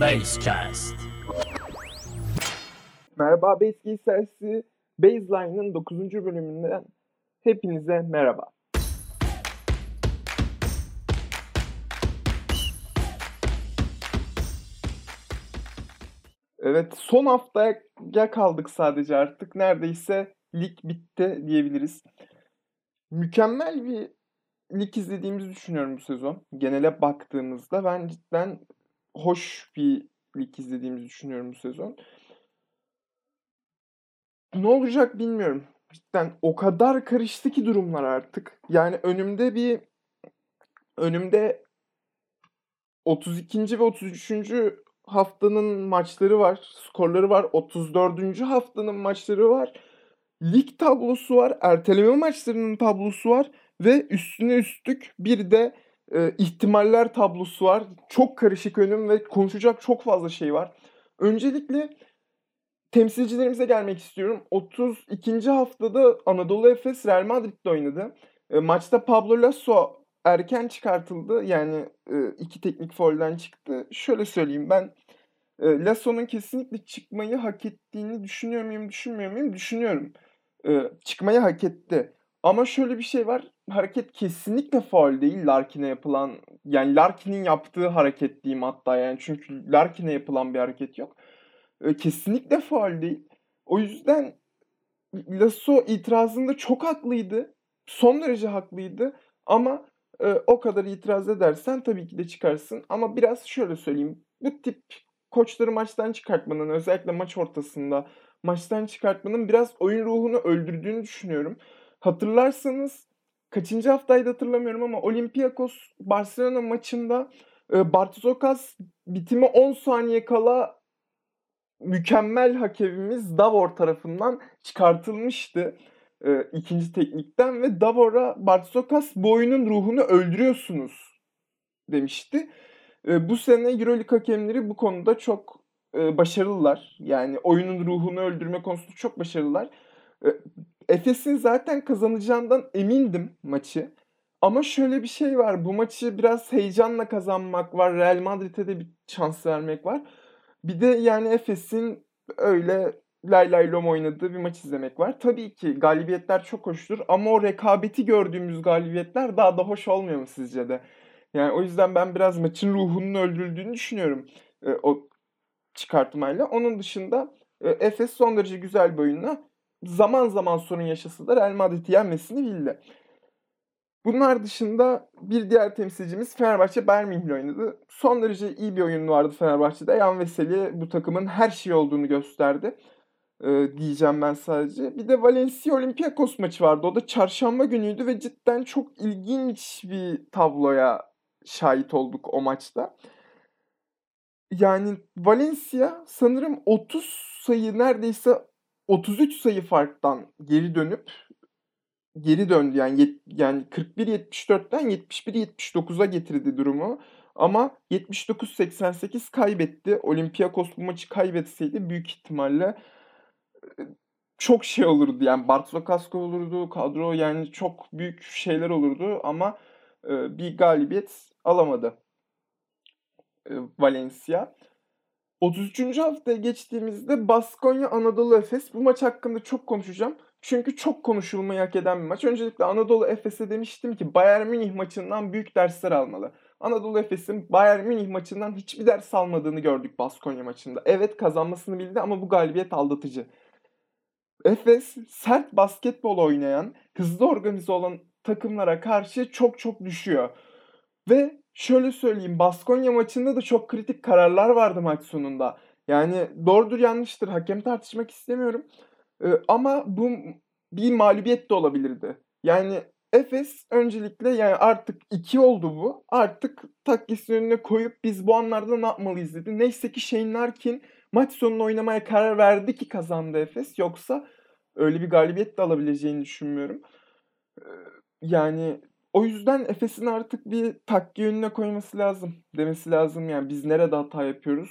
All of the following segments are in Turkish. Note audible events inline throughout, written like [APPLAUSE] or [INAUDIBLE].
Basecast. Merhaba Base Sersi Baseline'ın 9. bölümünden hepinize merhaba. Evet son haftaya kaldık sadece artık. Neredeyse lig bitti diyebiliriz. Mükemmel bir lig izlediğimizi düşünüyorum bu sezon. Genele baktığımızda ben cidden hoş bir lig izlediğimizi düşünüyorum bu sezon. Ne olacak bilmiyorum. Cidden o kadar karıştı ki durumlar artık. Yani önümde bir önümde 32. ve 33. haftanın maçları var, skorları var. 34. haftanın maçları var. Lig tablosu var, erteleme maçlarının tablosu var ve üstüne üstlük bir de e, ihtimaller tablosu var. Çok karışık önüm ve konuşacak çok fazla şey var. Öncelikle temsilcilerimize gelmek istiyorum. 32. haftada Anadolu Efes Real Madrid'de oynadı. E, maçta Pablo Lasso erken çıkartıldı. Yani e, iki teknik foul'den çıktı. Şöyle söyleyeyim ben e, Lasso'nun kesinlikle çıkmayı hak ettiğini düşünüyor muyum, düşünmüyor muyum? Düşünüyorum. E, çıkmayı hak etti. Ama şöyle bir şey var. Hareket kesinlikle faul değil Larkin'e yapılan. Yani Larkin'in yaptığı hareket diyeyim hatta yani. Çünkü Larkin'e yapılan bir hareket yok. E, kesinlikle faul değil. O yüzden Lasso itirazında çok haklıydı. Son derece haklıydı. Ama e, o kadar itiraz edersen tabii ki de çıkarsın. Ama biraz şöyle söyleyeyim. Bu tip koçları maçtan çıkartmanın özellikle maç ortasında maçtan çıkartmanın biraz oyun ruhunu öldürdüğünü düşünüyorum. Hatırlarsanız kaçıncı haftaydı hatırlamıyorum ama Olympiakos Barcelona maçında e, Bartozokas bitimi 10 saniye kala mükemmel hakemimiz Davor tarafından çıkartılmıştı e, ikinci teknikten ve Davor'a Bartozokas bu oyunun ruhunu öldürüyorsunuz demişti. E, bu sene Euroleague hakemleri bu konuda çok e, başarılılar. Yani oyunun ruhunu öldürme konusunda çok başarılılar. Efes'in zaten kazanacağından emindim maçı. Ama şöyle bir şey var. Bu maçı biraz heyecanla kazanmak var. Real Madrid'e de bir şans vermek var. Bir de yani Efes'in öyle lay lay lom oynadığı bir maç izlemek var. Tabii ki galibiyetler çok hoştur ama o rekabeti gördüğümüz galibiyetler daha da hoş olmuyor mu sizce de? Yani o yüzden ben biraz maçın ruhunun öldürüldüğünü düşünüyorum e, o çıkartmayla. Onun dışında e, Efes son derece güzel bir oyunla zaman zaman sorun yaşasa da Real Madrid'i yenmesini bildi. Bunlar dışında bir diğer temsilcimiz Fenerbahçe Bayern oynadı. Son derece iyi bir oyun vardı Fenerbahçe'de. Yan Veseli bu takımın her şey olduğunu gösterdi. Ee, diyeceğim ben sadece. Bir de Valencia Olympiakos maçı vardı. O da çarşamba günüydü ve cidden çok ilginç bir tabloya şahit olduk o maçta. Yani Valencia sanırım 30 sayı neredeyse 33 sayı farktan geri dönüp geri döndü yani yet, yani 41-74'ten 71-79'a getirdi durumu. Ama 79-88 kaybetti. Olympiakos bu maçı kaybetseydi büyük ihtimalle çok şey olurdu. Yani Bartolo Kasko olurdu, kadro yani çok büyük şeyler olurdu ama bir galibiyet alamadı Valencia. 33. haftaya geçtiğimizde Baskonya Anadolu Efes. Bu maç hakkında çok konuşacağım. Çünkü çok konuşulmayı hak eden bir maç. Öncelikle Anadolu Efes'e demiştim ki Bayern Münih maçından büyük dersler almalı. Anadolu Efes'in Bayern Münih maçından hiçbir ders almadığını gördük Baskonya maçında. Evet kazanmasını bildi ama bu galibiyet aldatıcı. Efes sert basketbol oynayan, hızlı organize olan takımlara karşı çok çok düşüyor. Ve şöyle söyleyeyim Baskonya maçında da çok kritik kararlar vardı maç sonunda. Yani doğrudur yanlıştır hakem tartışmak istemiyorum. Ee, ama bu bir mağlubiyet de olabilirdi. Yani Efes öncelikle yani artık iki oldu bu. Artık takkesinin önüne koyup biz bu anlarda ne yapmalıyız dedi. Neyse ki Shane Larkin maç sonunu oynamaya karar verdi ki kazandı Efes. Yoksa öyle bir galibiyet de alabileceğini düşünmüyorum. Ee, yani o yüzden Efes'in artık bir takki önüne koyması lazım. Demesi lazım yani biz nerede hata yapıyoruz?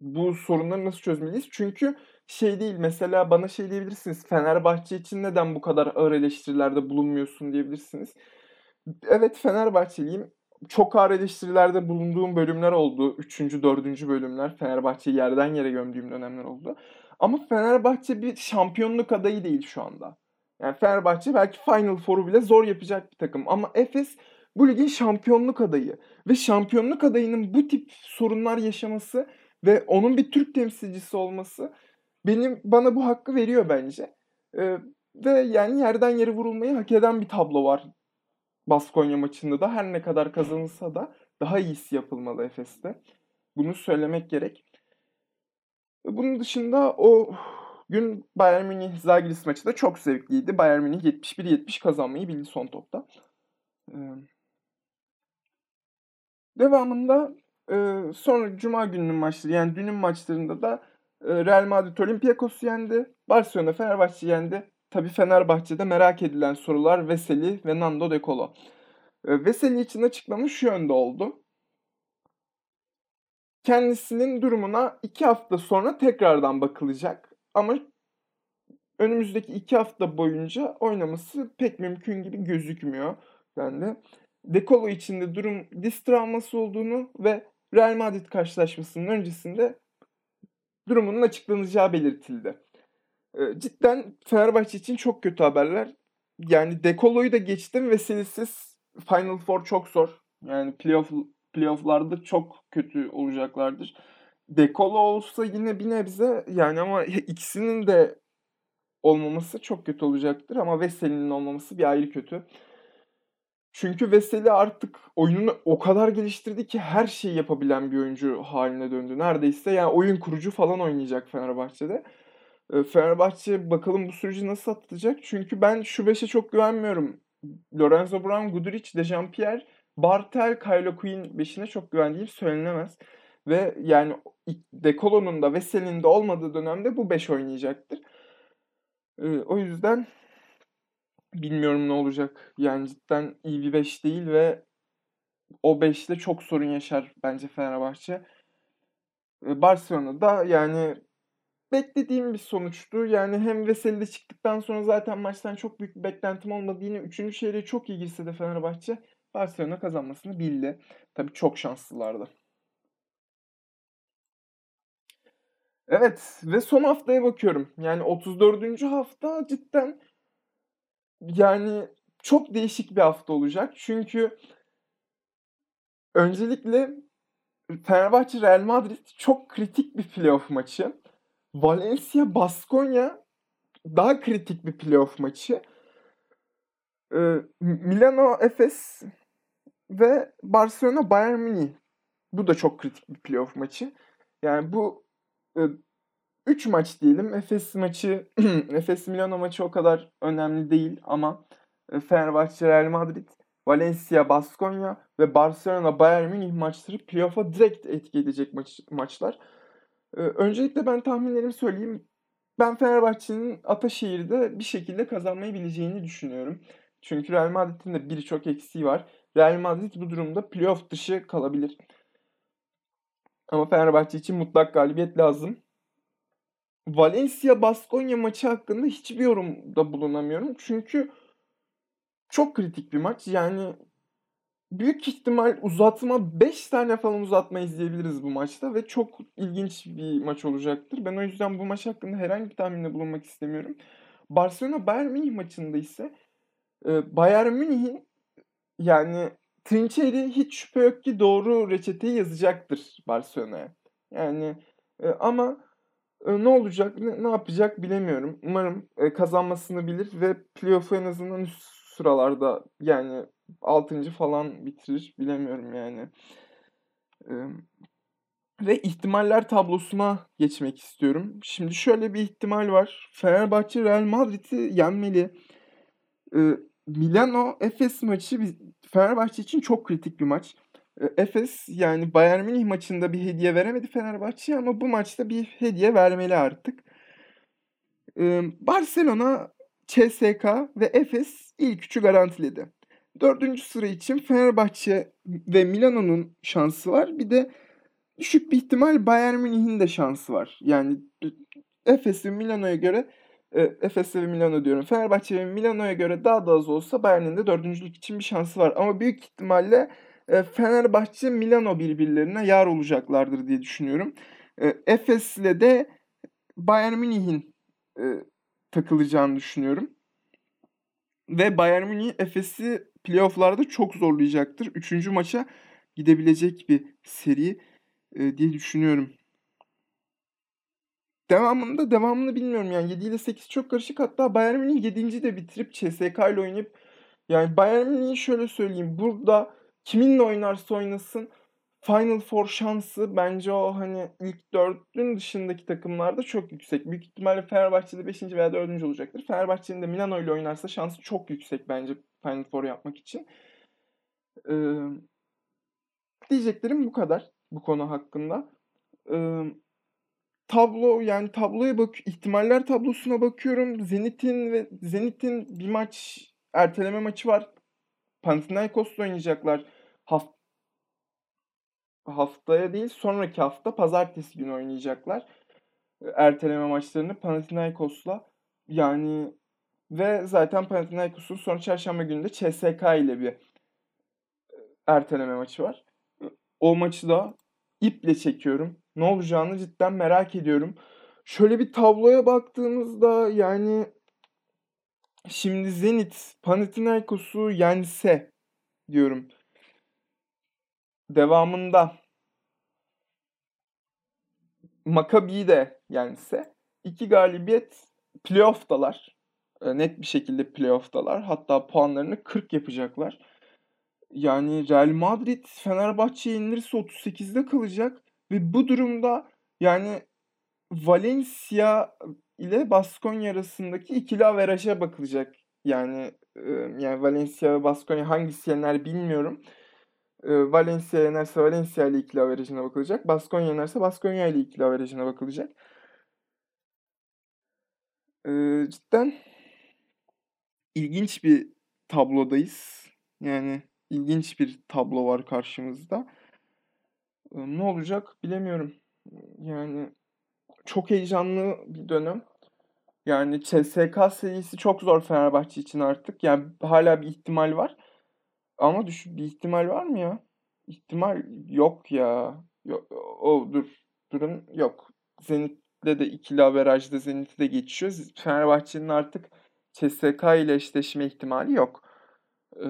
Bu sorunları nasıl çözmeliyiz? Çünkü şey değil mesela bana şey diyebilirsiniz. Fenerbahçe için neden bu kadar ağır eleştirilerde bulunmuyorsun diyebilirsiniz. Evet Fenerbahçeliyim. çok ağır eleştirilerde bulunduğum bölümler oldu. Üçüncü, dördüncü bölümler. Fenerbahçe'yi yerden yere gömdüğüm dönemler oldu. Ama Fenerbahçe bir şampiyonluk adayı değil şu anda. Yani Fenerbahçe belki Final Four'u bile zor yapacak bir takım. Ama Efes bu ligin şampiyonluk adayı. Ve şampiyonluk adayının bu tip sorunlar yaşaması ve onun bir Türk temsilcisi olması benim bana bu hakkı veriyor bence. Ee, ve yani yerden yere vurulmayı hak eden bir tablo var. Baskonya maçında da her ne kadar kazanılsa da daha iyisi yapılmalı Efes'te. Bunu söylemek gerek. Bunun dışında o gün Bayern Münih Zalgiris maçı da çok zevkliydi. Bayern Münih 71-70 kazanmayı bildi son topta. Ee, devamında e, sonra Cuma gününün maçları yani dünün maçlarında da e, Real Madrid Olympiakos'u yendi. Barcelona Fenerbahçe yendi. Tabi Fenerbahçe'de merak edilen sorular Veseli ve Nando De Colo. E, Veseli için açıklama şu yönde oldu. Kendisinin durumuna iki hafta sonra tekrardan bakılacak. Ama önümüzdeki iki hafta boyunca oynaması pek mümkün gibi gözükmüyor. Yani Dekolo içinde durum diz travması olduğunu ve Real Madrid karşılaşmasının öncesinde durumunun açıklanacağı belirtildi. Ee, cidden Fenerbahçe için çok kötü haberler. Yani Dekolo'yu da geçtim ve Silisiz Final Four çok zor. Yani playoff playoff'larda çok kötü olacaklardır. Dekolo olsa yine bir nebze yani ama [LAUGHS] ikisinin de olmaması çok kötü olacaktır ama Veseli'nin olmaması bir ayrı kötü. Çünkü Veseli artık oyununu o kadar geliştirdi ki her şeyi yapabilen bir oyuncu haline döndü. Neredeyse yani oyun kurucu falan oynayacak Fenerbahçe'de. Fenerbahçe bakalım bu süreci nasıl atlatacak? Çünkü ben şu beşe çok güvenmiyorum. Lorenzo Brown, Guduric, Dejampierre, Bartel, Kylo Quinn beşine çok güvendiğim söylenemez. Ve yani Dekolo'nun da Veseli'nin de olmadığı dönemde bu beş oynayacaktır. o yüzden bilmiyorum ne olacak. Yani cidden iyi bir 5 değil ve o 5'te çok sorun yaşar bence Fenerbahçe. Barcelona'da yani beklediğim bir sonuçtu. Yani hem Veseli'de çıktıktan sonra zaten maçtan çok büyük bir beklentim olmadı. Yine 3. şehre çok iyi girse de Fenerbahçe Barcelona kazanmasını bildi. Tabii çok şanslılardı. Evet ve son haftaya bakıyorum. Yani 34. hafta cidden yani çok değişik bir hafta olacak. Çünkü öncelikle Fenerbahçe Real Madrid çok kritik bir playoff maçı. Valencia Baskonya daha kritik bir playoff maçı. Ee, Milano Efes ve Barcelona Bayern Münih. Bu da çok kritik bir playoff maçı. Yani bu e, üç maç diyelim. Efes maçı, [CLEARS THROAT] Efes Milano maçı o kadar önemli değil ama Fenerbahçe Real Madrid, Valencia Baskonya ve Barcelona Bayern Münih maçları playoff'a direkt etki edecek maç, maçlar. Öncelikle ben tahminlerimi söyleyeyim. Ben Fenerbahçe'nin Ataşehir'de bir şekilde kazanmayı bileceğini düşünüyorum. Çünkü Real Madrid'in de birçok eksiği var. Real Madrid bu durumda playoff dışı kalabilir. Ama Fenerbahçe için mutlak galibiyet lazım. Valencia Baskonya maçı hakkında hiçbir yorumda bulunamıyorum. Çünkü çok kritik bir maç. Yani büyük ihtimal uzatma 5 tane falan uzatma izleyebiliriz bu maçta ve çok ilginç bir maç olacaktır. Ben o yüzden bu maç hakkında herhangi bir tahminde bulunmak istemiyorum. Barcelona Bayern Münih maçında ise e, Bayern Münih'in yani Trinçeri hiç şüphe yok ki doğru reçeteyi yazacaktır Barcelona'ya. Yani e, ama e, ne olacak, ne, ne yapacak bilemiyorum. Umarım e, kazanmasını bilir ve playoff'u en azından üst sıralarda yani 6. falan bitirir. Bilemiyorum yani. E, ve ihtimaller tablosuna geçmek istiyorum. Şimdi şöyle bir ihtimal var. Fenerbahçe Real Madrid'i yenmeli. E, Milano Efes maçı Fenerbahçe için çok kritik bir maç. Efes yani Bayern Münih maçında bir hediye veremedi Fenerbahçe ama bu maçta bir hediye vermeli artık. Barcelona, CSK ve Efes ilk üçü garantiledi. Dördüncü sıra için Fenerbahçe ve Milano'nun şansı var. Bir de düşük bir ihtimal Bayern Münih'in de şansı var. Yani Efes ve Milano'ya göre e, Efes ve Milano diyorum. Fenerbahçe ve Milano'ya göre daha da az olsa Bayern'in de dördüncülük için bir şansı var. Ama büyük ihtimalle e, Fenerbahçe Milano birbirlerine yar olacaklardır diye düşünüyorum. E, Efes'le de Bayern Münih'in e, takılacağını düşünüyorum. Ve Bayern Münih Efes'i playoff'larda çok zorlayacaktır. Üçüncü maça gidebilecek bir seri diye düşünüyorum. Devamında devamını bilmiyorum yani 7 ile 8 çok karışık. Hatta Bayern Münih 7. de bitirip CSK ile oynayıp yani Bayern Münih'i şöyle söyleyeyim. Burada kiminle oynarsa oynasın Final Four şansı bence o hani ilk dördün dışındaki takımlarda çok yüksek. Büyük ihtimalle Fenerbahçe'de 5. veya 4. olacaktır. Fenerbahçe'nin de Milano ile oynarsa şansı çok yüksek bence Final Four yapmak için. Ee, diyeceklerim bu kadar bu konu hakkında. Ee, tablo yani tabloya bak ihtimaller tablosuna bakıyorum. Zenit'in ve Zenit'in bir maç erteleme maçı var. Panathinaikos'la oynayacaklar. Haft haftaya değil sonraki hafta pazartesi günü oynayacaklar. Erteleme maçlarını Panathinaikos'la yani ve zaten Panathinaikos'un son çarşamba günü de CSK ile bir erteleme maçı var. O maçı da iple çekiyorum. Ne olacağını cidden merak ediyorum. Şöyle bir tabloya baktığımızda yani şimdi Zenit Panathinaikos'u yense diyorum. Devamında Maccabi'yi de yense iki galibiyet playoff'talar. Net bir şekilde playoff'talar. Hatta puanlarını 40 yapacaklar. Yani Real Madrid Fenerbahçe'ye yenilirse 38'de kalacak ve bu durumda yani Valencia ile Baskonya arasındaki ikili averaja bakılacak. Yani yani Valencia ve Baskonya hangisi yener bilmiyorum. Valencia yenerse Valencia ile ikili averajına bakılacak. Baskonya yenerse Baskonya ile ikili averajına bakılacak. cidden ilginç bir tablodayız. Yani ilginç bir tablo var karşımızda. Ne olacak bilemiyorum. Yani çok heyecanlı bir dönem. Yani CSK serisi çok zor Fenerbahçe için artık. Yani hala bir ihtimal var. Ama düşün bir ihtimal var mı ya? İhtimal yok ya. Yok, o dur. Durum yok. Zenit'le de ikili averajda Zenit'i de geçiyor. Fenerbahçe'nin artık CSK ile eşleşme ihtimali yok. Ee,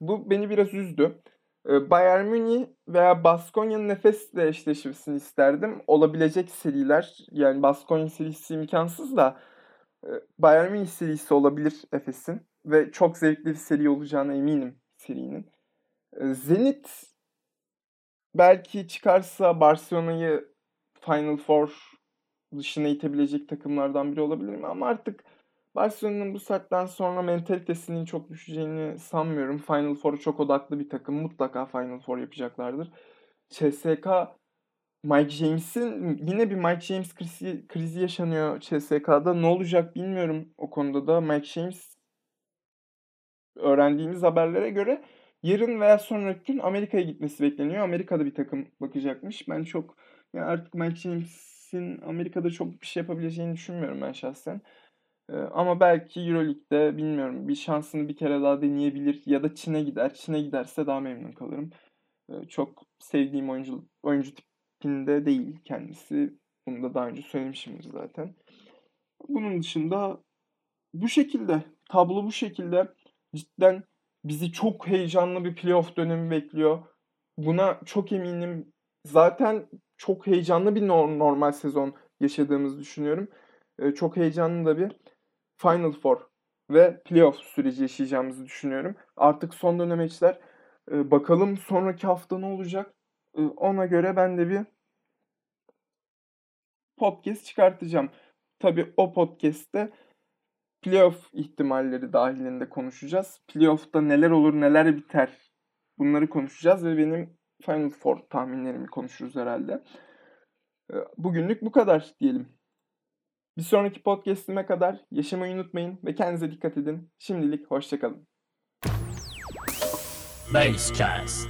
bu beni biraz üzdü. Ee, Bayern Münih veya Baskonya'nın Efes'le eşleşmesini isterdim. Olabilecek seriler yani Baskonya serisi imkansız da Bayern Münih serisi olabilir Efes'in ve çok zevkli bir seri olacağına eminim serinin. Zenit belki çıkarsa Barcelona'yı Final Four dışına itebilecek takımlardan biri olabilir mi? Ama artık Barcelona'nın bu saatten sonra mentalitesinin çok düşeceğini sanmıyorum. Final Four'a çok odaklı bir takım. Mutlaka Final Four yapacaklardır. CSK Mike James'in yine bir Mike James krizi, krizi yaşanıyor CSK'da. Ne olacak bilmiyorum o konuda da. Mike James öğrendiğimiz haberlere göre yarın veya sonraki gün Amerika'ya gitmesi bekleniyor. Amerika'da bir takım bakacakmış. Ben çok yani artık Mike James'in Amerika'da çok bir şey yapabileceğini düşünmüyorum ben şahsen. Ee, ama belki Euroleague'de bilmiyorum bir şansını bir kere daha deneyebilir ya da Çin'e gider. Çin'e giderse daha memnun kalırım. Ee, çok sevdiğim oyuncu oyuncu tipinde değil kendisi. Bunu da daha önce söylemişimdir zaten. Bunun dışında bu şekilde tablo bu şekilde cidden bizi çok heyecanlı bir playoff dönemi bekliyor. Buna çok eminim. Zaten çok heyecanlı bir normal sezon yaşadığımızı düşünüyorum. Ee, çok heyecanlı da bir Final Four ve playoff süreci yaşayacağımızı düşünüyorum. Artık son dönemeçler. Ee, bakalım sonraki hafta ne olacak? Ee, ona göre ben de bir podcast çıkartacağım. Tabii o podcast'te playoff ihtimalleri dahilinde konuşacağız. Playoff'ta neler olur neler biter bunları konuşacağız ve benim Final Four tahminlerimi konuşuruz herhalde. Ee, bugünlük bu kadar diyelim. Bir sonraki podcast'ime kadar yaşamayı unutmayın ve kendinize dikkat edin. Şimdilik hoşçakalın. Basecast.